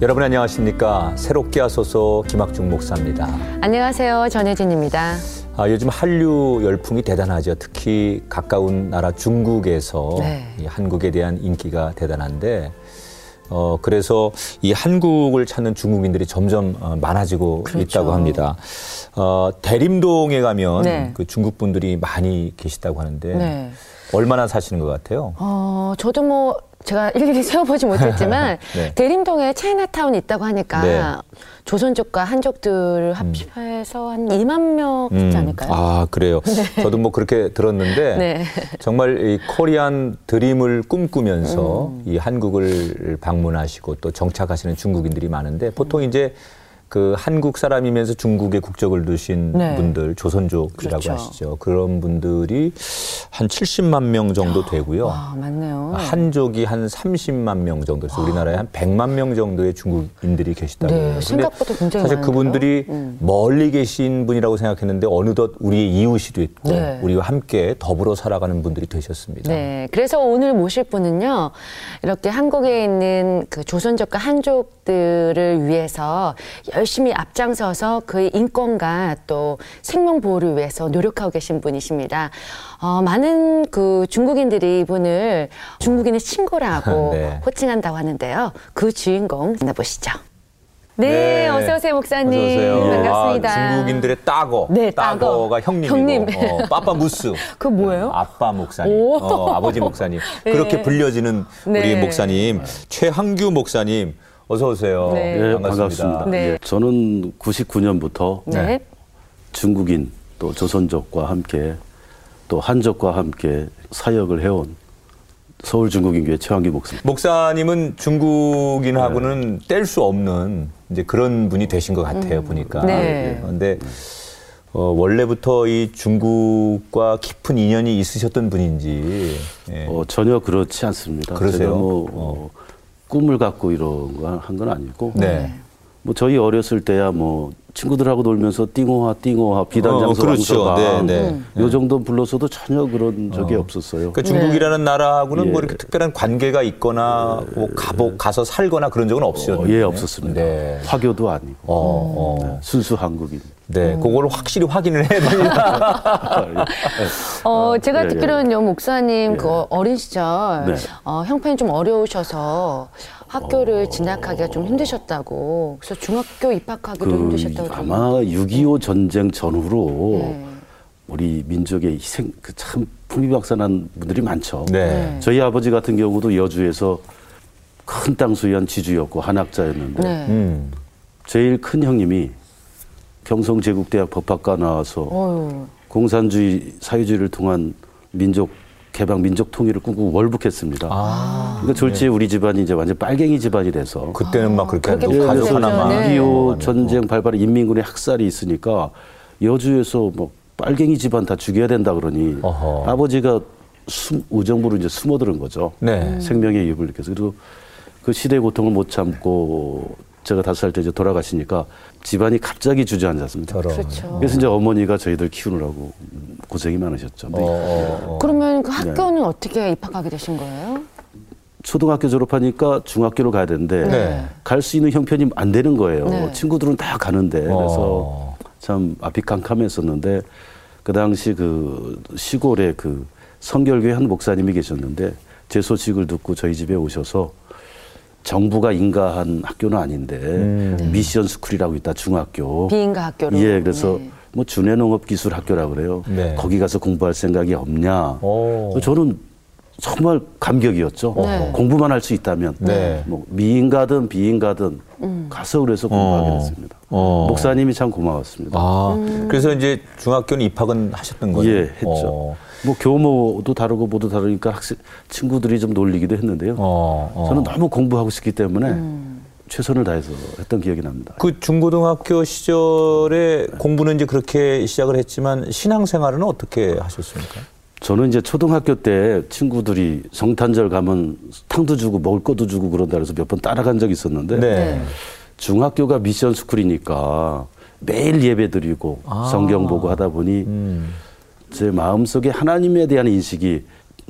여러분 안녕하십니까? 새롭게 하소서 김학중 목사입니다. 안녕하세요. 전혜진입니다. 아, 요즘 한류 열풍이 대단하죠. 특히 가까운 나라 중국에서 네. 이 한국에 대한 인기가 대단한데 어, 그래서 이 한국을 찾는 중국인들이 점점 어, 많아지고 그렇죠. 있다고 합니다. 어, 대림동에 가면 네. 그 중국 분들이 많이 계시다고 하는데 네. 얼마나 사시는 것 같아요? 어, 저도 뭐 제가 일일이 세워보지 못했지만 네. 대림동에 차이나타운 있다고 하니까 네. 조선족과 한족들을 합해서 한 2만 명 있지 않을까요? 아, 그래요. 저도 뭐 그렇게 들었는데 네. 정말 이 코리안 드림을 꿈꾸면서 음. 이 한국을 방문하시고 또 정착하시는 중국인들이 많은데 보통 이제 그 한국 사람이면서 중국의 국적을 두신 네. 분들 조선족이라고 그렇죠. 하시죠. 그런 분들이 한 70만 명 정도 되고요. 와, 맞네요. 한족이 한 30만 명 정도, 그래서 우리나라에 한 100만 명 정도의 중국인들이 계시다고 네, 해요. 생각보다 굉장히 사실 많은데요? 그분들이 음. 멀리 계신 분이라고 생각했는데 어느덧 우리의 이웃이 됐고 네. 우리와 함께 더불어 살아가는 분들이 되셨습니다. 네. 그래서 오늘 모실 분은요, 이렇게 한국에 있는 그 조선족과 한족들을 위해서 열심히 앞장서서 그의 인권과 또 생명 보호를 위해서 노력하고 계신 분이십니다. 어, 많은 그 중국인들이 이분을 중국인의 친구라고 네. 호칭한다고 하는데요. 그 주인공 만나보시죠. 네, 어서 오세요, 목사님. 어서 오세요. 반갑습니다. 아, 중국인들의 따거. 네, 따거. 따거가 형님이고. 형님. 어, 빠빠 무스. 그거 뭐예요? 아빠 목사님. 오. 어, 아버지 목사님. 네. 그렇게 불려지는 우리 네. 목사님 최한규 목사님 어서 오세요. 네. 네, 반갑습니다. 반갑습니다. 네. 예, 저는 99년부터 네. 네. 중국인 또 조선족과 함께 또 한족과 함께 사역을 해온 서울 중국인교회 최환기 목사님. 목사님은 중국인하고는 뗄 수 없는 이제 그런 분이 되신 것 같아요 보니까. 네. 그런데 어, 원래부터 이 중국과 깊은 인연이 있으셨던 분인지. 예. 어, 전혀 그렇지 않습니다. 그러세요? 제가 뭐 어, 꿈을 갖고 이런 거 한 건 아니고 네. 뭐 저희 어렸을 때야 뭐 친구들하고 놀면서 띵호하 어, 비단장소 그렇죠. 왕서방 네, 네. 요 정도 불렀어도 전혀 그런 적이 없었어요. 그러니까 중국이라는 나라하고는 예. 뭐 이렇게 특별한 관계가 있거나 뭐 가보 가서 살거나 그런 적은 어, 없으셨나요? 예 없었습니다. 네. 화교도 아니고 어, 어. 네, 순수 한국인. 네, 그걸 확실히 확인을 해야 됩니다. 어, 제가 예, 예. 듣기로는요, 목사님, 그 어린 시절, 네. 어, 형편이 좀 어려우셔서 학교를 진학하기가 좀 힘드셨다고. 그래서 중학교 입학하기도 그 힘드셨다고. 아마 6.25 전쟁 전후로 네. 우리 민족의 희생 그 참 풍비박산한 분들이 많죠. 네. 저희 아버지 같은 경우도 여주에서 큰땅 소유한 지주였고 한학자였는데 네. 음. 제일 큰 형님이 경성제국대학 법학과 나와서 어휴. 공산주의 사회주의를 통한 민족 개방 민족 통일을 꿈꾸고 월북했습니다. 아, 그러니까 졸지에 우리 집안이 이제 완전 빨갱이 집안이 돼서 그때는 막 그렇게 가족. 하나만. 네. 6.25 전쟁 발발에 인민군의 학살이 있으니까 여주에서 뭐 빨갱이 집안 다 죽여야 된다 그러니 어허. 아버지가 숨, 의정부로 이제 숨어드는 거죠. 네. 생명의 이입을 느껴서 그리고 그 시대의 고통을 못 참고 제가 다섯 살 때 이제 돌아가시니까 집안이 갑자기 주저앉았습니다. 그렇죠. 그래서 이제 어머니가 저희들 키우느라고 고생이 많으셨죠. 어, 어, 어. 그러면 그 학교는 어떻게 입학하게 되신 거예요? 초등학교 졸업하니까 중학교를 가야 되는데 네. 갈수 있는 형편이 안 되는 거예요. 네. 친구들은 다 가는데 그래서 어. 참 앞이 캄캄했었는데 그 당시 그 시골에 그 성결교회 한 목사님이 계셨는데 제 소식을 듣고 저희 집에 오셔서 정부가 인가한 학교는 아닌데 음. 미션 스쿨이라고 있다 중학교. 비인가 학교로. 예, 그래서 네. 뭐 준해농업기술학교라 그래요. 네. 거기 가서 공부할 생각이 없냐. 오. 저는 정말 감격이었죠. 네. 공부만 할 수 있다면 네. 뭐 미인가든 비인가든 가서 그래서 공부하게 어. 됐습니다. 어. 목사님이 참 고마웠습니다. 아, 음. 그래서 이제 중학교는 입학은 하셨던 거예요? 예, 했죠. 어, 뭐 교모도 다르고 뭐도 다르니까 학생 친구들이 좀 놀리기도 했는데요. 어, 어. 저는 너무 공부하고 싶기 때문에 음. 최선을 다해서 했던 기억이 납니다. 그 중고등학교 시절에 공부는 이제 그렇게 시작을 했지만 신앙생활은 어떻게 하셨습니까? 저는 이제 초등학교 때 친구들이 성탄절 가면 탕도 주고 먹을 것도 주고 그런다 그래서 몇 번 따라간 적이 있었는데 네. 중학교가 미션 스쿨이니까 매일 예배 드리고 아. 성경 보고 하다 보니 음. 제 마음속에 하나님에 대한 인식이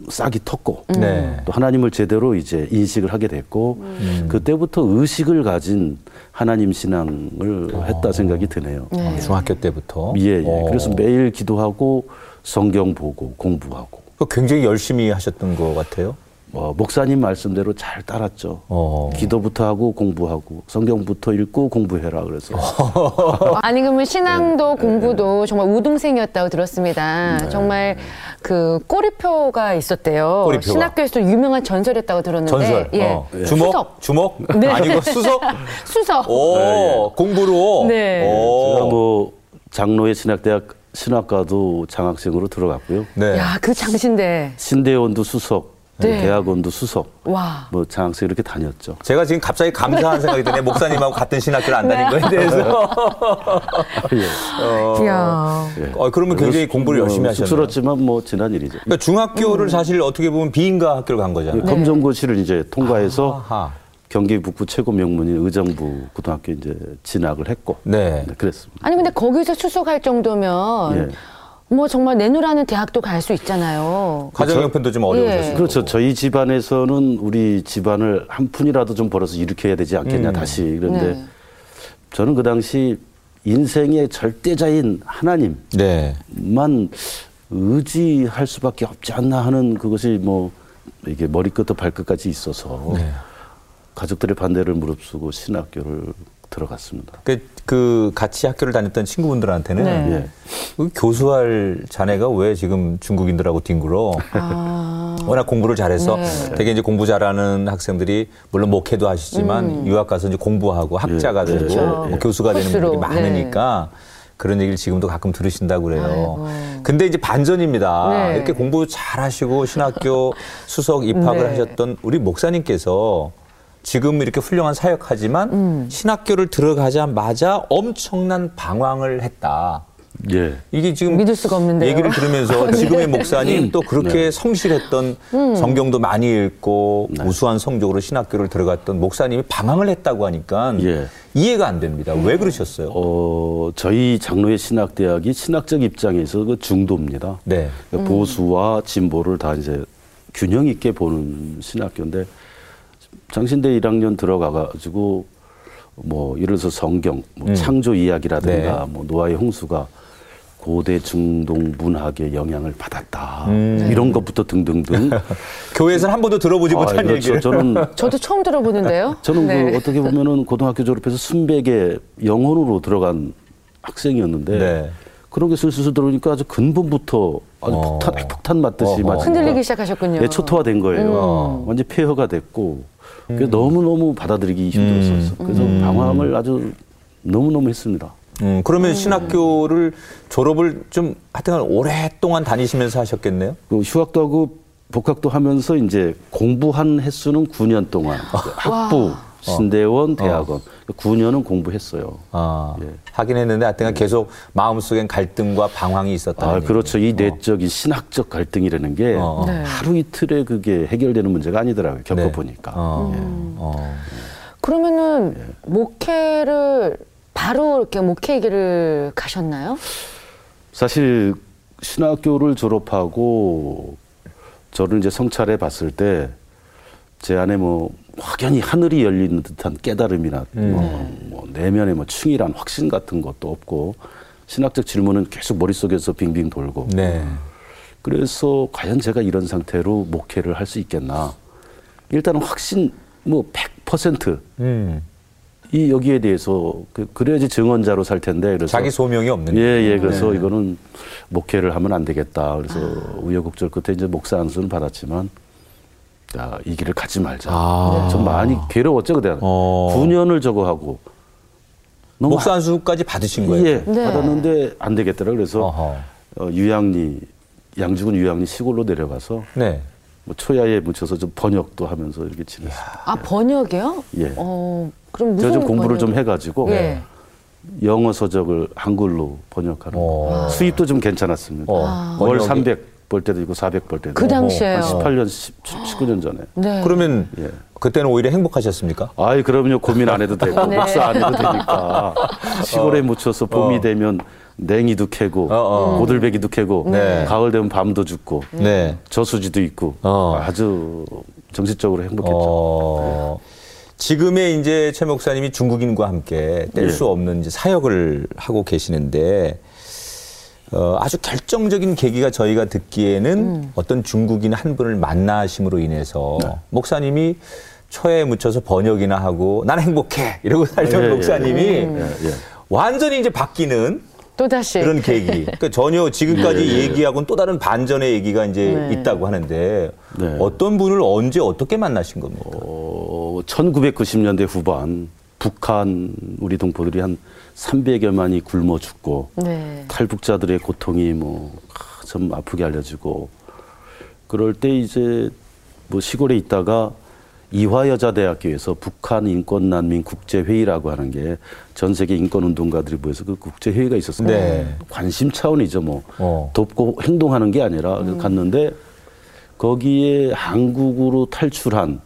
싹이 텄고 네. 또 하나님을 제대로 이제 인식을 하게 됐고 그때부터 의식을 가진 하나님 신앙을 했다 생각이 드네요. 어, 중학교 때부터. 예, 예. 어. 그래서 매일 기도하고 성경 보고 공부하고 굉장히 열심히 하셨던 것 같아요. 어, 목사님 말씀대로 잘 따랐죠. 어. 기도부터 하고 공부하고 성경부터 읽고 공부해라 그래서 아니 그러면 신앙도 네. 공부도 정말 우등생이었다고 들었습니다. 정말 그 꼬리표가 있었대요. 꼬리표가. 신학교에서 유명한 전설이었다고 들었는데 전설. 예. 어. 주먹? 수석. 주먹? 네. 아니고 수석? 수석. 오, 공부로. 네. 오. 제가 뭐 장로의 신학대학 신학과도 장학생으로 들어갔고요. 네. 야, 그 장신대. 신대원도 수석, 네. 대학원도 수석, 와. 뭐 장학생 이렇게 다녔죠. 제가 지금 갑자기 감사한 생각이 드네. 목사님하고 같은 신학교를 안 다닌 거에 대해서. 예. 이야. 예. 어, 그러면 굉장히 공부를 뭐 열심히 하셨네요. 쑥스럽지만 뭐 지난 일이죠. 그러니까 중학교를 음. 사실 어떻게 보면 비인가 학교를 간 거잖아요. 예, 검정고시를 이제 통과해서 아하. 경기 북부 최고 명문인 의정부 고등학교 이제 진학을 했고 네. 네, 그랬습니다. 아니 근데 거기서 수석할 정도면 예. 뭐 정말 내노라는 대학도 갈 수 있잖아요. 가정 형편도 좀 어려우셨어요. 예. 그렇죠. 저희 집안에서는 우리 집안을 한 푼이라도 좀 벌어서 일으켜야 되지 않겠냐 음. 다시 그런데 네. 저는 그 당시 인생의 절대자인 하나님만 네. 의지할 수밖에 없지 않나 하는 그것이 뭐 이게 머리끝부터 발끝까지 있어서 네. 가족들의 반대를 무릅쓰고 신학교를 들어갔습니다. 그, 그 같이 학교를 다녔던 친구분들한테는 네. 예. 그 교수할 자네가 왜 지금 중국인들하고 뒹굴어? 아. 워낙 공부를 잘해서 네. 되게 이제 공부 잘하는 학생들이 물론 목회도 하시지만 유학 가서 이제 공부하고 학자가 예, 되고 음. 그렇죠. 뭐 교수가 되는. 분들이 많으니까 그런 얘기를 지금도 가끔 들으신다고 그래요. 아이고. 근데 이제 반전입니다. 네. 이렇게 공부 잘하시고 신학교 수석 입학을 네. 하셨던 우리 목사님께서 지금 이렇게 훌륭한 사역하지만 음. 신학교를 들어가자마자 엄청난 방황을 했다. 예. 이게 지금 믿을 수가 없는데요. 얘기를 들으면서 지금의 목사님 또 그렇게 성실했던 음. 성경도 많이 읽고 우수한 성적으로 신학교를 들어갔던 목사님이 방황을 했다고 하니까 예. 이해가 안 됩니다. 왜 그러셨어요? 어, 저희 장로의 신학대학이 신학적 입장에서 그 중도입니다. 네. 그러니까 보수와 진보를 다 이제 균형 있게 보는 신학교인데 장신대 1학년 들어가가지고 뭐 예를 들어서 성경, 뭐 음. 창조 이야기라든가 네. 뭐 노아의 홍수가 고대 중동 문학의 영향을 받았다 음. 이런 것부터 등등등. 교회에서는 한 번도 들어보지 아, 못한 그렇죠. 얘기를. 저는 저도 처음 들어보는데요. 저는 네. 그 어떻게 보면은 고등학교 졸업해서 순백에 영혼으로 들어간 학생이었는데 네. 그런 게 슬슬 들어오니까 아주 근본부터 아주 어. 폭탄, 폭탄 맞듯이. 맞으니까 흔들리기 시작하셨군요. 예, 초토화된 거예요. 음. 완전 폐허가 됐고 그게 너무너무 받아들이기 힘들었었어요. 그래서 음. 방황을 아주 너무너무 했습니다. 음, 그러면 신학교를 졸업을 좀 하여튼 오랫동안 다니시면서 하셨겠네요? 그 휴학도 하고 복학도 하면서 이제 공부한 횟수는 9년 동안 학부, 신대원, 대학원 9년은 공부했어요. 아, 예. 하긴 했는데 하여튼 계속 마음속엔 갈등과 방황이 있었다. 아, 그렇죠. 이 내적인 신학적 갈등이라는 게 어. 네. 하루 이틀에 그게 해결되는 문제가 아니더라고요. 네. 겪어보니까. 어, 예. 어. 그러면은 예. 목회를 바로 이렇게 목회 길을 가셨나요? 사실 신학교를 졸업하고 저를 이제 성찰해 봤을 때 제 안에 뭐 확연히 하늘이 열리는 듯한 깨달음이나 뭐, 뭐 내면에 뭐 충실한 확신 같은 것도 없고 신학적 질문은 계속 머릿속에서 빙빙 돌고 네. 그래서 과연 제가 이런 상태로 목회를 할 수 있겠나 일단은 확신 뭐 100%이 음. 여기에 대해서 그, 그래야지 증언자로 살 텐데 그래서 자기 소명이 없는. 예, 예. 그래서 네. 이거는 목회를 하면 안 되겠다. 그래서 아. 우여곡절 끝에 이제 목사 안수는 받았지만, 야, 이 길을 가지 말자. 아. 좀 많이 괴로웠죠, 그때. 어. 9년을 저거 하고. 너무 목사 안수까지 받으신 거예요? 예, 네. 받았는데 안 되겠더라. 그래서 어허. 어, 유양리, 양주군 유양리 시골로 내려가서 네. 뭐 초야에 묻혀서 좀 번역도 하면서 이렇게 지냈어요. 아 번역이요? 예. 어 그럼 무슨 제가 좀 공부를 번역? 좀 해가지고 예. 영어 서적을 한글로 번역하는 어. 수입도 좀 괜찮았습니다. 어. 월 번역이- 300 벌 때도 있고 400벌 때도 그 있고. 당시에요. 한 18년, 19년 전에. 네. 그러면 예. 그때는 오히려 행복하셨습니까? 아이, 그럼요. 고민 안 해도 되고, 네. 목사 안 해도 되니까. 시골에 묻혀서 봄이 어. 되면 냉이도 캐고 어, 어. 고들배기도 캐고 네. 가을 되면 밤도 죽고 네. 저수지도 있고 어. 아주 정신적으로 행복했죠. 어, 지금의 이제 최 목사님이 중국인과 함께 뗄 예. 수 없는 이제 사역을 하고 계시는데 어, 아주 결정적인 계기가 저희가 듣기에는 어떤 중국인 한 분을 만나심으로 인해서 목사님이 초에 묻혀서 번역이나 하고 난 행복해 이러고 살던 예, 예, 목사님이 예, 예. 완전히 이제 바뀌는 또다시 그런 계기. 그러니까 전혀 지금까지 예, 예. 얘기하고는 또 다른 반전의 얘기가 이제 네. 있다고 하는데 네. 어떤 분을 언제 어떻게 만나신 겁니까? 어, 1990년대 후반 북한 우리 동포들이 한 300여만이 굶어 죽고 네. 탈북자들의 고통이 뭐좀 아프게 알려지고 그럴 때 이제 뭐 시골에 있다가 이화여자대학교에서 북한 인권 난민 국제 회의라고 하는 게 전 세계 인권 운동가들이 모여서 그 국제 회의가 있었어요. 네. 관심 차원이죠. 뭐 어. 돕고 행동하는 게 아니라 그래서 갔는데 거기에 한국으로 탈출한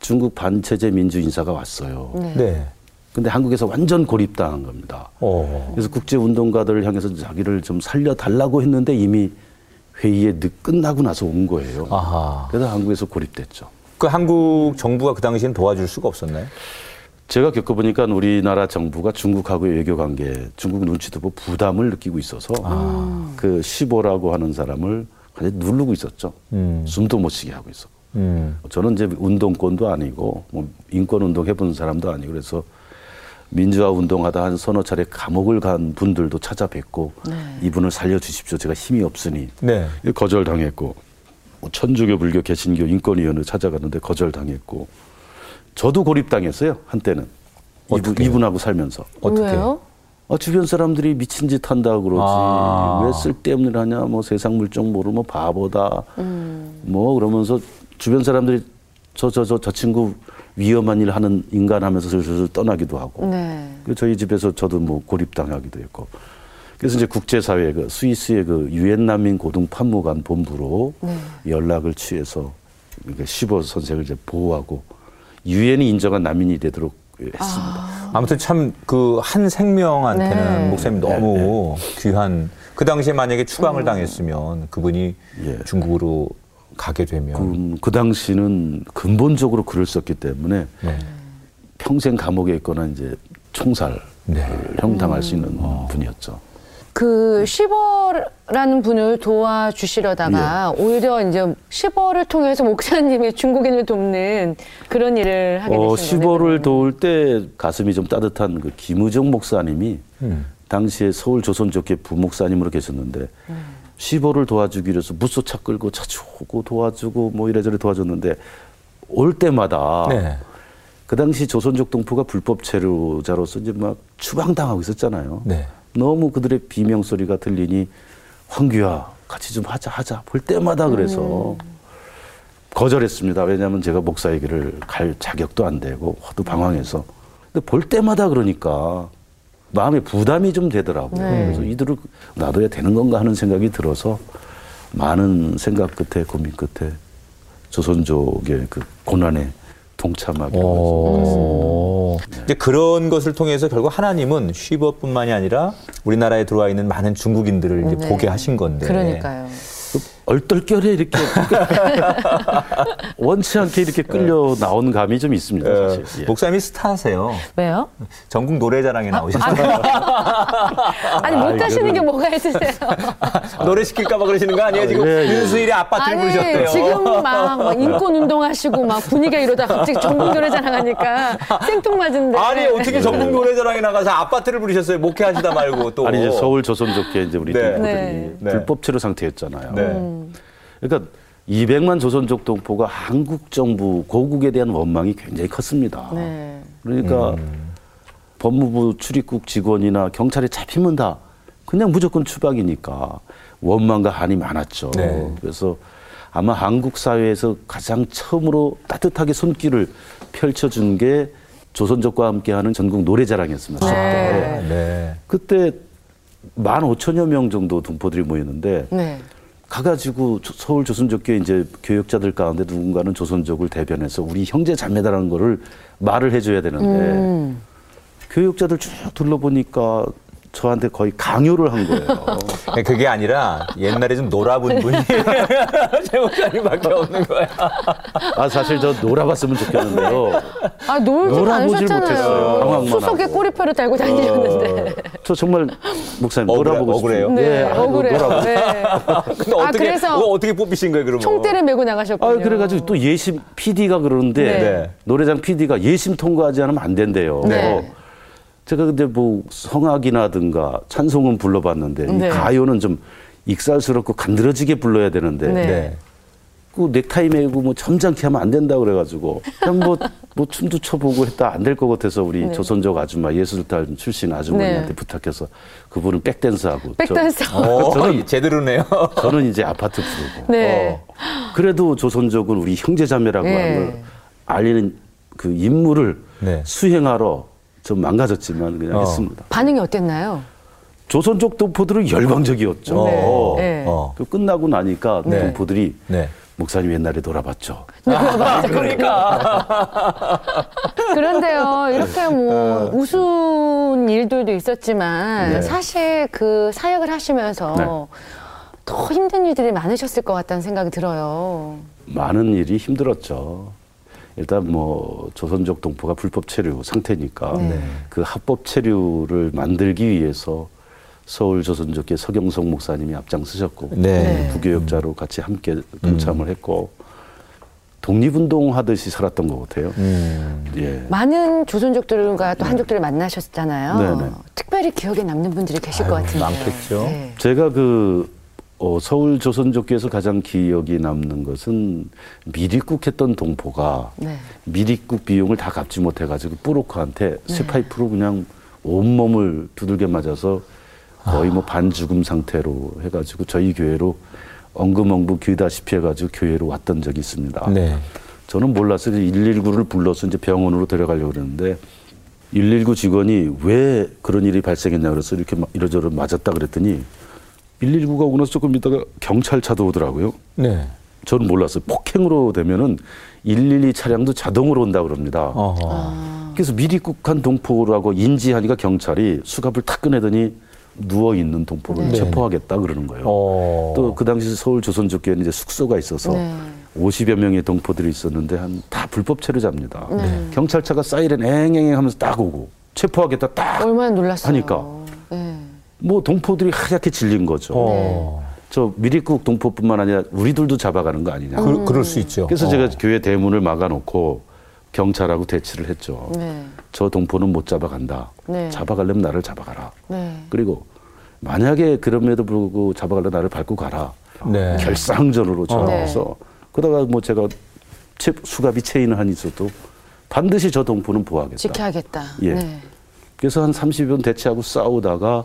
중국 반체제 민주 인사가 왔어요. 네. 근데 한국에서 완전 고립당한 겁니다. 어. 그래서 국제 운동가들을 향해서 자기를 좀 살려 달라고 했는데 이미 회의에 늦 끝나고 나서 온 거예요. 아하. 그래서 한국에서 고립됐죠. 그 한국 정부가 그 당시엔 도와줄 수가 없었나요? 제가 겪어보니까 우리나라 정부가 중국하고의 외교 관계, 중국 눈치도 보고 부담을 느끼고 있어서 그 시보라고 하는 사람을 완전히 누르고 있었죠. 음. 숨도 못 쉬게 하고 있었고. 음. 저는 이제 운동권도 아니고 뭐 인권 운동 해본 사람도 아니고 그래서 민주화 운동하다 한 서너 차례 감옥을 간 분들도 찾아뵙고 이분을 살려주십시오. 제가 힘이 없으니 네. 거절당했고 뭐 천주교, 불교, 개신교 인권위원회 찾아갔는데 거절당했고 저도 고립당했어요 한때는 이분, 어떡해요? 이분 하고 살면서 어떻게? 왜요? 아, 주변 사람들이 미친 짓 한다 그러지 아. 왜 쓸데없는 일 하냐 뭐 세상 물정 모르면 바보다 음. 뭐 그러면서 주변 사람들이 저 저 저 저 친구 위험한 일 하는 인간 하면서 슬슬 떠나기도 하고 네. 그 저희 집에서 저도 뭐 고립당하기도 했고 그래서 이제 국제사회 그 스위스의 그 유엔 난민 고등 판무관 본부로 네. 연락을 취해서 시보 선생을 이제 보호하고 유엔이 인정한 난민이 되도록 했습니다. 아 무튼 참 그 한 생명한테는 네. 목사님 너무 귀한 그 당시에 만약에 추방을 당했으면 그분이 예. 중국으로 가게 되면 그, 그 당시는 근본적으로 글을 썼기 때문에 네. 평생 감옥에 있거나 이제 총살을 네. 형당할 수 있는 분이었죠. 그 시버라는 분을 도와주시려다가 예. 오히려 이제 시버를 통해서 목사님이 중국인을 돕는 그런 일을 하게 되신 어. 시보를 도울 때 가슴이 좀 따뜻한 그 김우정 목사님이 음. 당시에 서울 조선족회 부목사님으로 계셨는데 시보를 도와주기 위해서 무소차 끌고 찾아오고 도와주고 뭐 이래저래 도와줬는데 올 때마다 네. 그 당시 조선족 동포가 불법 체류자로서 이제 막 추방당하고 있었잖아요. 네. 너무 그들의 비명 소리가 들리니 황규야 같이 좀 하자 하자 볼 때마다 그래서 거절했습니다. 왜냐하면 제가 목사 얘기를 갈 자격도 안 되고 하도 방황해서. 근데 볼 때마다 그러니까 마음에 부담이 좀 되더라고요. 네. 그래서 이들을 놔둬야 되는 건가 하는 생각이 들어서 많은 생각 끝에 고민 끝에 조선족의 그 고난에 동참하게 되었습니다. 오. 이제 그런 것을 통해서 결국 하나님은 쉬버뿐만이 아니라 우리나라에 들어와 있는 많은 중국인들을 이제 네. 보게 하신 건데. 그러니까요. 얼떨결에 이렇게 원치 않게 이렇게 끌려 나온 감이 좀 있습니다. 어, 사실. 예. 목사님이 스타세요. 왜요? 전국 노래자랑에 나오셨어요. 아니 못 하시는 게 뭐가 있으세요? 노래 시킬까봐 그러시는 거 아니에요? 지금 예, 예. 윤수일이 아파트를 아니 부르셨대요. 지금 막, 막 인권 운동하시고 막 분위기가 이러다 갑자기 전국 노래자랑 하니까 생뚱맞은데. 아니 어떻게 전국 노래자랑에 나가서 아파트를 부르셨어요? 목회하시다 말고 또. 아니 이제 서울 조선족회 이제 우리 네. 동포들이 네. 네. 불법 체류 상태였잖아요. 네. 그러니까 200만 조선족 동포가 한국 정부 고국에 대한 원망이 굉장히 컸습니다. 네. 그러니까 음. 법무부 출입국 직원이나 경찰에 잡히면 다 그냥 무조건 추방이니까 원망과 한이 많았죠. 네. 그래서 아마 한국 사회에서 가장 처음으로 따뜻하게 손길을 펼쳐준 게 조선족과 함께하는 전국 노래자랑이었습니다. 네. 아, 네. 그때 만 오천여 명 정도 동포들이 모였는데 네. 가가지고 조- 서울 조선족교 이제 교역자들 가운데 누군가는 조선족을 대변해서 우리 형제 자매다라는 거를 말을 해줘야 되는데 음. 교역자들 쭉 둘러보니까 저한테 거의 강요를 한 거예요. 그게 아니라 옛날에 좀 놀아본 분이 제 목사님밖에 없는 거야. 아 사실 저 놀아봤으면 좋겠는데요. 아 놀지 않으셨잖아요. 못했어요. 방황만 수석에 하고. 꼬리표를 달고 다니셨는데. 저 정말 목사님 억울해- 놀아보고 억울해요? 싶어요. 네, 아, 억울해요. 놀아보고 네. 근데 아, 어떻게 그래서 그거 어떻게 뽑히신 거예요, 그러면? 총대를 메고 나가셨군요. 아, 그래가지고 또 예심 PD가 그러는데 네. 노래장 PD가 예심 통과하지 않으면 안 된대요. 네. 제가 근데 뭐 성악이나든가 찬송은 불러봤는데 네. 이 가요는 좀 익살스럽고 간드러지게 불러야 되는데 네. 네. 그 넥타이 메고 뭐 점잖게 하면 안 된다 그래가지고 그냥 뭐, 뭐 춤도 춰보고 했다 안 될 것 같아서 우리 조선족 아줌마 예술단 출신 아주머니한테 네. 부탁해서 그분은 백댄스하고 백댄서. 저, 어, 저는- 제대로네요. 저는 이제 아파트 부르고 네. 어, 그래도 조선족은 우리 형제자매라고 네. 하는 걸 알리는 그 임무를 네. 수행하러 좀 망가졌지만 그냥 어. 했습니다. 반응이 어땠나요? 조선 족 동포들은 열광적이었죠. 네. 어. 네. 어. 그 끝나고 나니까 네. 동포들이 네. 목사님 옛날에 놀아봤죠. 그런데요, 이렇게 뭐 우스운 일들도 있었지만 네. 사실 그 사역을 하시면서 네. 더 힘든 일들이 많으셨을 것 같다는 생각이 들어요. 많은 일이 힘들었죠. 일단 뭐 조선족 동포가 불법 체류 상태니까 네. 그 합법 체류를 만들기 위해서 서울 조선족계 서경석 목사님이 앞장서셨고 네. 부교역자로 같이 함께 동참을 했고 독립운동 하듯이 살았던 것 같아요. 음. 예. 많은 조선족들과 또 한족들을 만나셨잖아요. 네, 네. 특별히 기억에 남는 분들이 계실 아유, 것 같은데. 많겠죠. 네. 제가 그 어, 서울 조선족계에서 가장 기억이 남는 것은 미립국했던 동포가 네. 미립국 비용을 다 갚지 못해가지고 뿌로크한테 쇠파이프로 그냥 온몸을 두들겨 맞아서 거의 뭐 반죽음 상태로 해가지고 저희 교회로 엉금엉부 귀다시피 해가지고 교회로 왔던 적이 있습니다. 네. 저는 몰랐어요. 119를 불러서 이제 병원으로 데려가려고 그랬는데 119 직원이 왜 그런 일이 발생했냐 그래서 이렇게 막 이러저러 맞았다 그랬더니 119가 오고 나서 조금 있다가 경찰차도 오더라고요. 네. 저는 몰랐어요. 폭행으로 되면은 112 차량도 자동으로 온다 그럽니다. 어허. 그래서 미립국한 동포라고 인지하니까 경찰이 수갑을 탁 꺼내더니 누워 있는 동포를 네. 체포하겠다 그러는 거예요. 어. 또그 당시 서울 조선족교회는 이제 숙소가 있어서 네. 50여 명의 동포들이 있었는데 한 다 불법 체류자입니다. 네. 경찰차가 사이렌 앵앵앵 하면서 딱 오고 체포하겠다 딱 얼마나 놀랐어요. 하니까. 네. 뭐 동포들이 하얗게 질린 거죠. 어. 저 미립국 동포뿐만 아니라 우리들도 잡아가는 거 아니냐. 그, 그럴 수 있죠. 그래서 어. 제가 교회 대문을 막아놓고 경찰하고 대치를 했죠. 네. 저 동포는 못 잡아간다. 네. 잡아가려면 나를 잡아가라. 네. 그리고 만약에 그럼에도 불구하고 잡아가려 나를 밟고 가라. 네. 결상전으로 전화해서 그러다가 뭐 제가 체- 수갑이 체인을 한 있어도 반드시 저 동포는 보호하겠다. 지켜야겠다. 예. 네. 그래서 한 30여 분 대치하고 싸우다가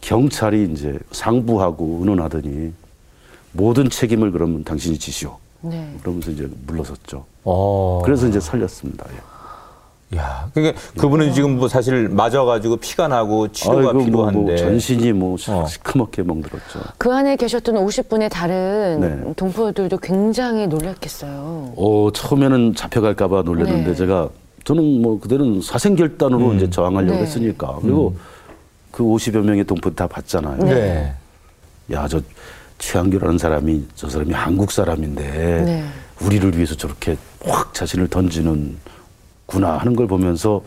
경찰이 이제 상부하고 의논하더니 모든 책임을 그러면 당신이 지시오. 네. 그러면서 이제 물러섰죠. 어. 그래서 이제 살렸습니다. 예. 야, 그러니까 그분은 지금 뭐 사실 맞아가지고 피가 나고 치료가 아이고, 뭐, 필요한데. 뭐 전신이 뭐 어. 시커멓게 멍들었죠. 그 안에 계셨던 50분의 다른 네. 동포들도 굉장히 놀랐겠어요. 어, 처음에는 잡혀갈까봐 놀랐는데 네. 제가 저는 뭐 그대는 사생결단으로 이제 저항하려고 네. 했으니까 그리고 그 50여 명의 동포 다 봤잖아요. 네. 야, 저 최한규라는 사람이 저 사람이 한국 사람인데 네. 우리를 위해서 저렇게 확 자신을 던지는 구나 하는 걸 보면서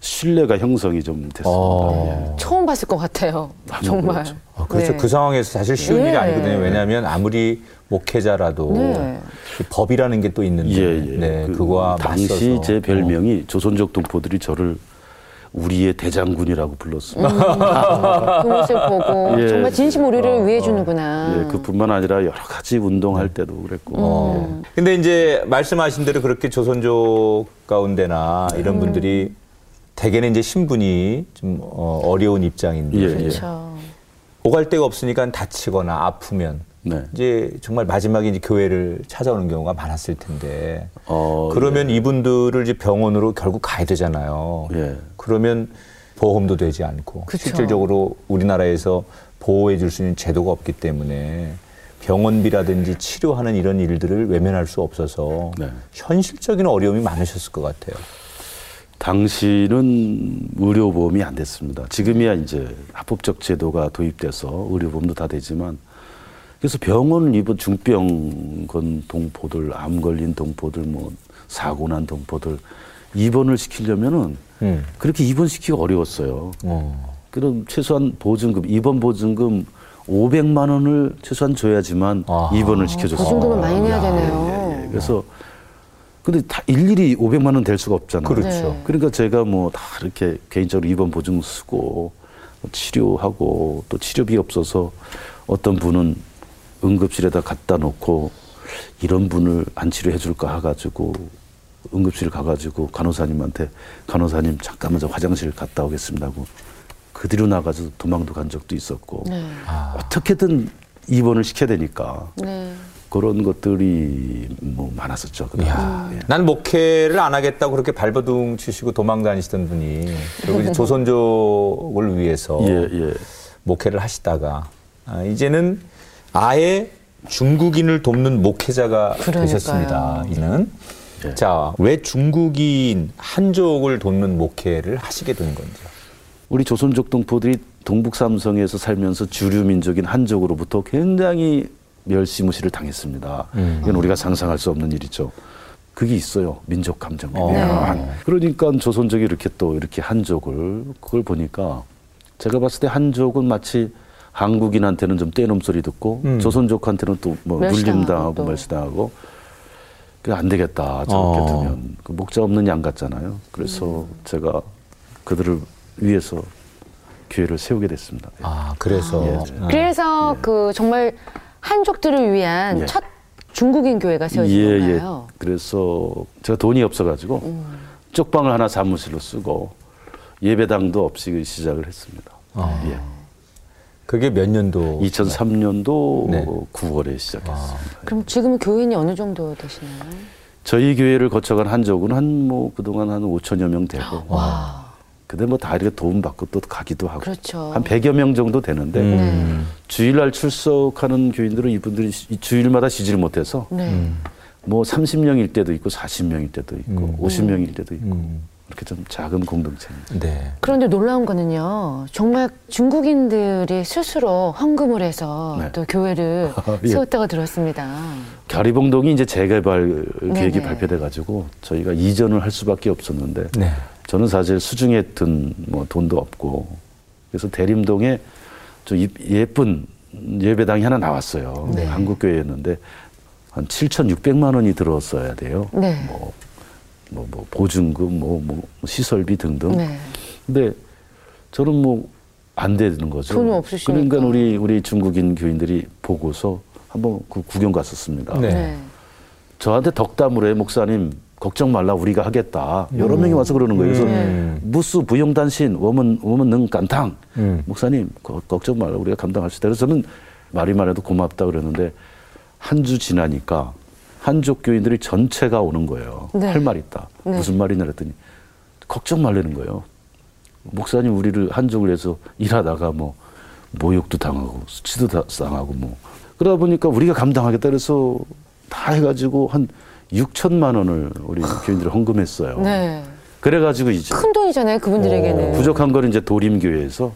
신뢰가 형성이 좀 됐습니다. 어. 처음 봤을 것 같아요. 정말. 그렇죠. 아, 그렇죠. 네. 그 상황에서 사실 쉬운 네. 일이 아니거든요. 왜냐하면 아무리 목회자라도 네. 이 법이라는 게 또 있는데, 예, 예. 네, 그 그거와 당시 맞서서. 제 별명이 조선족 동포들이 저를 우리의 대장군이라고 불렀습니다. 그 모습 보고 예. 정말 진심 우리를 위해 주는구나. 예, 그뿐만 아니라 여러 가지 운동할 때도 그랬고. 어. 근데 이제 말씀하신 대로 그렇게 조선족 가운데나 이런 음. 분들이 대개는 이제 신분이 좀 어, 어려운 입장인데 예, 예. 그렇죠. 오갈 데가 없으니까 다치거나 아프면 네. 이제 정말 마지막에 이제 교회를 찾아오는 경우가 많았을 텐데 어, 그러면 이분들을 이제 병원으로 결국 가야 되잖아요. 예. 그러면 보험도 되지 않고 그쵸. 실질적으로 우리나라에서 보호해 줄 수 있는 제도가 없기 때문에 병원비라든지 치료하는 이런 일들을 외면할 수 없어서 네. 현실적인 어려움이 많으셨을 것 같아요. 당시는 의료보험이 안 됐습니다. 지금이야 이제 합법적 제도가 도입돼서 의료보험도 다 되지만 그래서 병원 입원 중병 건 동포들, 암 걸린 동포들, 뭐 사고 난 동포들 입원을 시키려면은 음. 그렇게 입원시키기 어려웠어요. 어. 그럼 최소한 보증금, 입원 보증금 500만 원을 최소한 줘야지만 아하. 입원을 시켜줬어요. 보증금을 많이 내야 야, 되네요. 예, 예. 그래서 근데 다 일일이 500만 원 될 수가 없잖아요. 그렇죠. 네. 그러니까 제가 뭐 다 이렇게 개인적으로 입원 보증 쓰고 뭐 치료하고 또 치료비 없어서 어떤 분은 응급실에다 갖다 놓고 이런 분을 안 치료해 줄까 해가지고 응급실 가가지고 간호사님한테 간호사님 잠깐만 저 화장실 갔다 오겠습니다 하고 그 뒤로 나가서 도망도 간 적도 있었고 네. 어떻게든 입원을 시켜야 되니까 네. 그런 것들이 뭐 많았었죠. 야, 예. 난 목회를 안 하겠다고 그렇게 발버둥 치시고 도망 다니시던 분이 결국 이제 조선족을 위해서 예, 예. 목회를 하시다가 아, 이제는 아예 중국인을 돕는 목회자가 그러니까요. 되셨습니다. 이는 예. 자, 왜 중국인 한족을 돕는 목회를 하시게 된 건지. 우리 조선족 동포들이 동북 삼성에서 살면서 주류 민족인 한족으로부터 굉장히 멸시무시를 당했습니다. 음. 이건 우리가 상상할 수 없는 일이죠. 그게 있어요. 민족 감정. 어. 네. 그러니까 조선족이 이렇게 또 이렇게 한족을 그걸 보니까 제가 봤을 때 한족은 마치 한국인한테는 좀 떼놈 소리 듣고 음. 조선족한테는 또뭐 멸시당하고 눌림당하고 또. 멸시당하고 그안 되겠다 저렇게 어. 두면 그 목자 없는 양 같잖아요. 그래서 음. 제가 그들을 위해서 교회를 세우게 됐습니다. 아, 그래서 예, 예. 아, 그래서 그 정말 한족들을 위한 예. 첫 중국인 교회가 세워진 예, 건가요? 예. 그래서 제가 돈이 없어가지고 음. 쪽방을 하나 사무실로 쓰고 예배당도 없이 시작을 했습니다. 아. 예. 그게 몇 년도? 2003년도 네. 9월에 시작했습니다. 그럼 지금 교인이 어느 정도 되시나요? 저희 교회를 거쳐간 한족은 한 뭐 그동안 한 5천여 명 되고 와, 근데 뭐 다 이렇게 도움 받고 또 가기도 하고 그렇죠. 한 100여 명 정도 되는데 음. 주일날 출석하는 교인들은 이분들이 시- 주일마다 쉬지를 못해서 네. 음. 뭐 30명일 때도 있고 40명일 때도 있고 음. 50명일 때도 있고 음. 이렇게 좀 작은 공동체입니다. 네. 그런데 놀라운 거는요. 정말 중국인들이 스스로 헌금을 해서 네. 또 교회를 예. 세웠다고 들었습니다. 가리봉동이 이제 재개발 계획이 네네. 발표돼 가지고 저희가 이전을 할 수밖에 없었는데 네. 저는 사실 수중에 든 뭐 돈도 없고 그래서 대림동에 좀 이- 예쁜 예배당이 하나 나왔어요. 네. 한국 교회였는데 한 7,600만 원이 들어왔어야 돼요. 네. 뭐, 뭐, 뭐 보증금, 뭐, 뭐 시설비 등등. 네. 근데 저는 뭐 안 되는 거죠. 돈이 없으시니까. 그러니까 우리 우리 중국인 교인들이 보고서 한번 그 구경 갔었습니다. 네. 네. 저한테 덕담으로 해 목사님 걱정 말라 우리가 하겠다. 여러 명이 와서 그러는 거예요. 그래서 음. 牧师 不用担心 我们 我们 能 堪当 음. 목사님 거- 걱정 말라 우리가 감당할 수 있다. 그래서 저는 말이만 해도 고맙다 그러는데 한 주 지나니까 한족 교인들이 전체가 오는 거예요. 네. 할말 있다. 네. 무슨 말이냐 그랬더니 걱정 말라는 거예요. 목사님 우리를 한족을 해서 일하다가 뭐 모욕도 당하고 수치도 다- 당하고 뭐 그러다 보니까 우리가 감당하겠다 그래서 다 해가지고 한 6천만 원을 우리 교인들이 헌금했어요. 네. 그래가지고 이제 큰 돈이잖아요, 그분들에게는. 어, 부족한 거는 이제 도림교회에서 뭐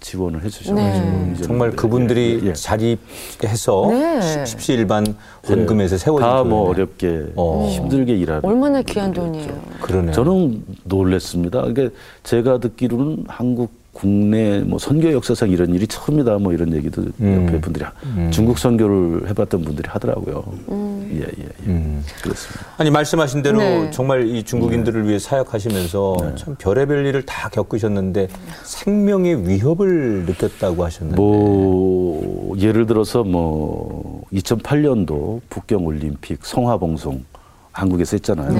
지원을 해주셔가지고 네. 이제는 정말 네, 그분들이 예, 예. 자립해서 네. 십시일반 헌금에서 세워진 다뭐 교회네. 어렵게 어. 힘들게 일하는 얼마나 귀한. 돈이에요. 그러네. 저는 놀랬습니다. 그러니까 제가 듣기로는 한국 국내 뭐 선교 역사상 이런 일이 처음이다 뭐 이런 얘기도 음. 옆에 분들이 음. 중국 선교를 해봤던 분들이 하더라고요. 음. 예, 예, 예. 음. 그렇습니다. 아니 말씀하신 대로 네. 정말 이 중국인들을 위해 사역하시면서 네. 참 별의별 일을 다 겪으셨는데 생명의 위협을 느꼈다고 하셨는데 뭐 예를 들어서 뭐 2008년도 북경 올림픽 성화봉송 한국에서 했잖아요.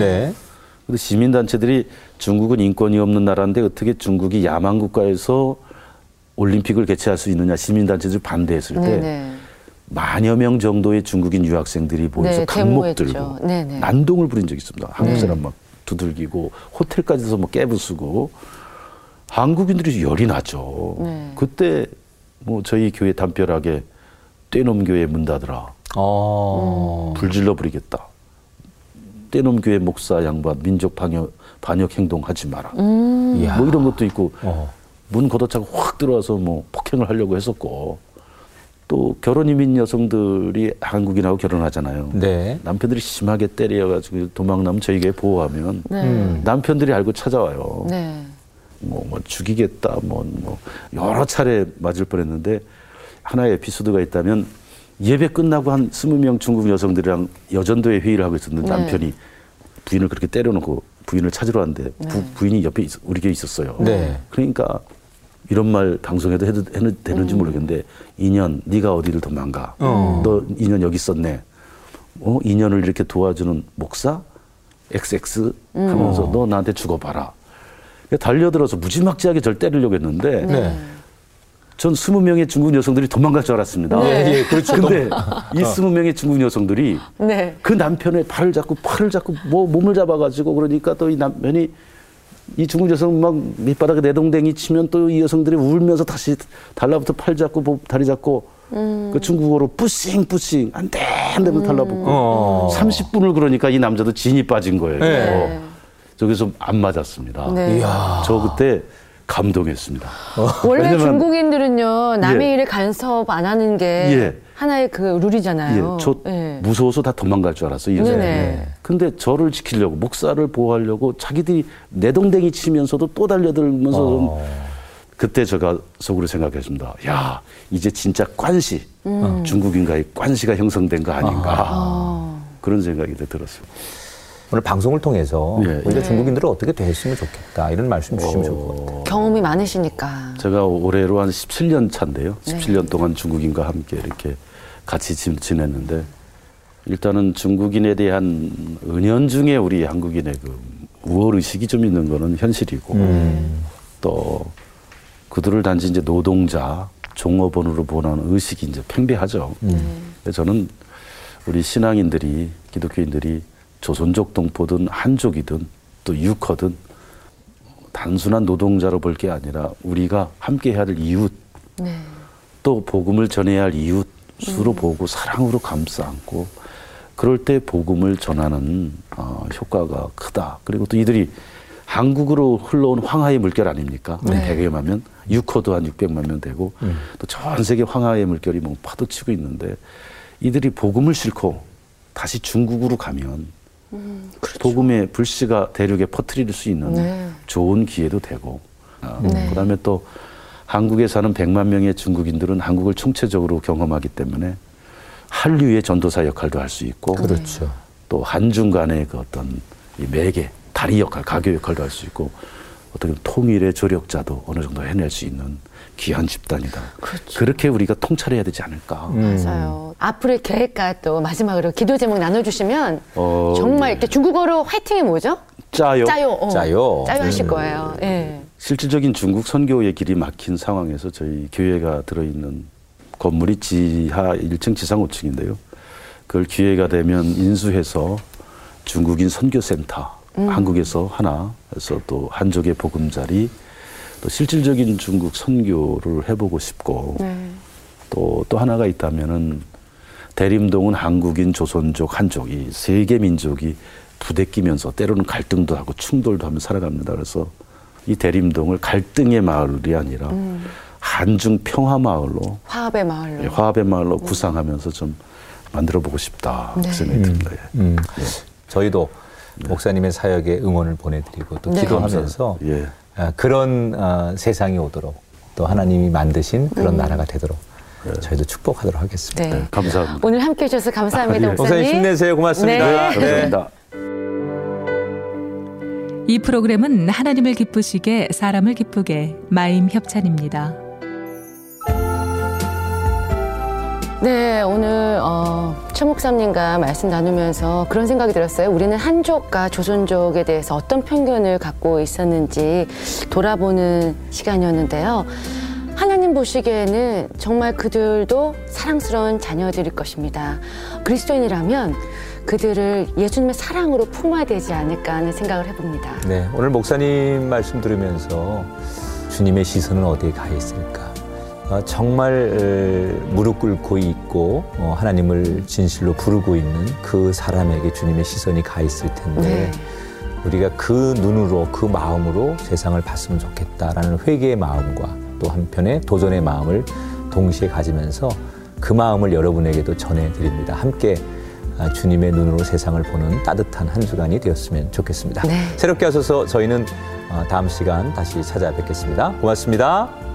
네. 근데 시민단체들이 중국은 인권이 없는 나라인데 어떻게 중국이 야만 국가에서 올림픽을 개최할 수 있느냐 시민단체들이 반대했을 때 네네. 만여 명 정도의 중국인 유학생들이 모여서 네, 강목. 들고 네네. 난동을 부린 적이 있습니다. 한국 네. 사람 막 두들기고 호텔까지서 뭐 깨부수고 한국인들이 열이 나죠. 네. 그때 뭐 저희 교회 담벼락에 떼놈 교회 문 닫으라 어. 불질러 부리겠다. 떼놈 교회 목사 양반 민족 반역 반역 행동 하지 마라. 이야. 뭐 이런 것도 있고 어. 문 걷어차고 확 들어와서 뭐 폭행을 하려고 했었고 또 결혼 이민 여성들이 한국인하고 결혼하잖아요. 네. 남편들이 심하게 때려가지고 도망나면 저희 교회 보호하면 네. 남편들이 알고 찾아와요. 네. 뭐, 뭐 죽이겠다, 뭐, 뭐 여러 차례 맞을 뻔했는데 하나의 에피소드가 있다면 예배 끝나고 한 스무 명 중국 여성들이랑 여전도에 회의를 하고 있었는데 네. 남편이 부인을 그렇게 때려놓고 부인을 찾으러 왔는데 부, 네. 부인이 옆에 있, 우리 교회 있었어요. 네. 그러니까 이런 말 방송에도 해도, 해도 음. 되는지 모르겠는데 2년 네가 어디를 도망가? 어. 너 2년 여기 있었네. 어? 2년을 이렇게 도와주는 목사? XX 하면서 너 나한테 죽어봐라. 달려들어서 무지막지하게 절 때리려고 했는데 네. 전 20명의 중국 여성들이 도망갈 줄 알았습니다. 네. 예, 그렇죠. 근데 이 20명의 중국 여성들이 네. 그 남편의 발을 잡고 팔을 잡고 뭐 몸을 잡아가지고 그러니까 또 이 남편이 이 중국 여성 막 밑바닥에 내동댕이 치면 또 이 여성들이 울면서 다시 달라붙어 팔 잡고 뭐 다리 잡고 그 중국어로 뿌싱 뿌싱 안 돼 안돼 달라붙고 어. 30분을 그러니까 이 남자도 진이 빠진 거예요. 네. 저기서 안 맞았습니다. 네. 이야. 저 그때 감동했습니다. 원래 왜냐면- 중국인들은요 남의 예. 일에 간섭 안 하는 게 예. 하나의 그 룰이잖아요. 예, 저 예. 무서워서 다 도망갈 줄 알았어요. 이 여자는. 네네. 근데 저를 지키려고 목사를 보호하려고 자기들이 내동댕이 치면서도 또 달려들면서 좀 어. 그때 제가 속으로 생각했습니다. 야 이제 진짜 관시 음. 중국인과의 관시가 형성된 거 아닌가 어. 그런 생각이 들었어요. 오늘 방송을 통해서 예, 우리가 네. 중국인들은 어떻게 됐으면 좋겠다 이런 말씀 주시면 좋을 것 같아요. 경험이 많으시니까. 제가 올해로 한 17년 차인데요. 네. 17년 동안 중국인과 함께 이렇게 같이 지- 지냈는데 일단은 중국인에 대한 은연중에 우리 한국인의 그 우월 의식이 좀 있는 거는 현실이고 또 그들을 단지 이제 노동자 종업원으로 보는 의식이 이제 팽배하죠. 그래서 저는 우리 신앙인들이 기독교인들이 조선족 동포든 한족이든 또 유커든 단순한 노동자로 볼 게 아니라 우리가 함께 해야 할 이웃 네. 또 복음을 전해야 할 이웃 수로 보고 사랑으로 감싸 안고 그럴 때 복음을 전하는 어, 효과가 크다. 그리고 또 이들이 한국으로 흘러온 황하의 물결 아닙니까? 네. 100여만 6호도 한 600만 명 되고 또전 세계 황하의 물결이 뭐 파도치고 있는데 이들이 복음을 싣고 다시 중국으로 가면 복음의 불씨가 대륙에 퍼뜨릴 수 있는 네. 좋은 기회도 되고 아, 네. 그다음에 또 한국에 사는 100만 명의 중국인들은 한국을 총체적으로 경험하기 때문에 한류의 전도사 역할도 할 수 있고 그렇죠. 또 한중 간의 그 어떤 이 매개 다리 역할 가교 역할도 할 수 있고 어떻게 보면 통일의 조력자도 어느 정도 해낼 수 있는 귀한 집단이다. 그렇죠. 그렇게 우리가 통찰해야 되지 않을까. 음. 맞아요. 앞으로의 계획과 또 마지막으로 기도 제목 나눠주시면 어, 정말 예. 이렇게 중국어로 화이팅이 뭐죠? 짜요. 짜요. 어. 짜요. 짜요 하실 음. 거예요. 예. 실질적인 중국 선교의 길이 막힌 상황에서 저희 교회가 들어있는 건물이 지하 1층 지상 5층인데요. 그걸 기회가 되면 인수해서 중국인 선교센터 한국에서 하나 해서 또 한족의 보금자리 또 실질적인 중국 선교를 해보고 싶고 네. 또, 또 하나가 있다면은 대림동은 한국인, 조선족, 한족 이 세 개 민족이 부대끼면서 때로는 갈등도 하고 충돌도 하며 살아갑니다. 그래서 이 대림동을 갈등의 마을이 아니라 한중 평화 마을로 화합의 마을로. 예, 화합의 마을로 구상하면서 좀 만들어 보고 싶다 네. 그 생각이 듭니다. 예. 음. 저희도 목사님의 사역에 응원을 보내드리고 또 네. 기도하면서 예. 아, 그런 아, 세상이 오도록 또 하나님이 만드신 그런 나라가 되도록 저희도 축복하도록 하겠습니다. 네. 네, 감사합니다. 오늘 함께 해주셔서 감사합니다, 예. 목사님. 힘내세요. 고맙습니다. 네. 감사합니다. 이 프로그램은 하나님을 기쁘시게 사람을 기쁘게 마임 협찬입니다. 네, 오늘 어, 최 목사님과 말씀 나누면서 그런 생각이 들었어요. 우리는 한족과 조선족에 대해서 어떤 편견을 갖고 있었는지 돌아보는 시간이었는데요. 하나님 보시기에는 정말 그들도 사랑스러운 자녀들일 것입니다. 그리스도인이라면 그들을 예수님의 사랑으로 품어야 되지 않을까 하는 생각을 해봅니다. 네, 오늘 목사님 말씀 들으면서 주님의 시선은 어디에 가 있을까? 어, 정말 에, 무릎 꿇고 있고 어, 하나님을 진실로 부르고 있는 그 사람에게 주님의 시선이 가 있을 텐데 네. 우리가 그 눈으로 그 마음으로 세상을 봤으면 좋겠다라는 회개의 마음과 또 한편의 도전의 마음을 동시에 가지면서 그 마음을 여러분에게도 전해드립니다. 함께 아, 주님의 눈으로 세상을 보는 따뜻한 한 주간이 되었으면 좋겠습니다. 네. 새롭게 하셔서 저희는 어, 다음 시간 다시 찾아뵙겠습니다. 고맙습니다.